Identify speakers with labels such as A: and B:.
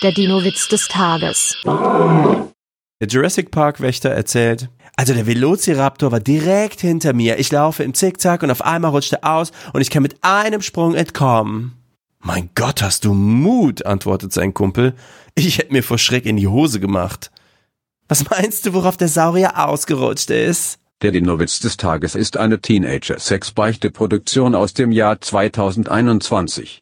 A: Der Dino-Witz des Tages.
B: Der Jurassic Park Wächter erzählt, also der Velociraptor war direkt hinter mir. Ich laufe im Zickzack und auf einmal rutscht er aus und ich kann mit einem Sprung entkommen. Mein Gott, hast du Mut, antwortet sein Kumpel. Ich hätte mir vor Schreck in die Hose gemacht. Was meinst du, worauf der Saurier ausgerutscht ist?
C: Der Dinowitz des Tages ist eine Teenager-Sex-Beichte-Produktion aus dem Jahr 2021.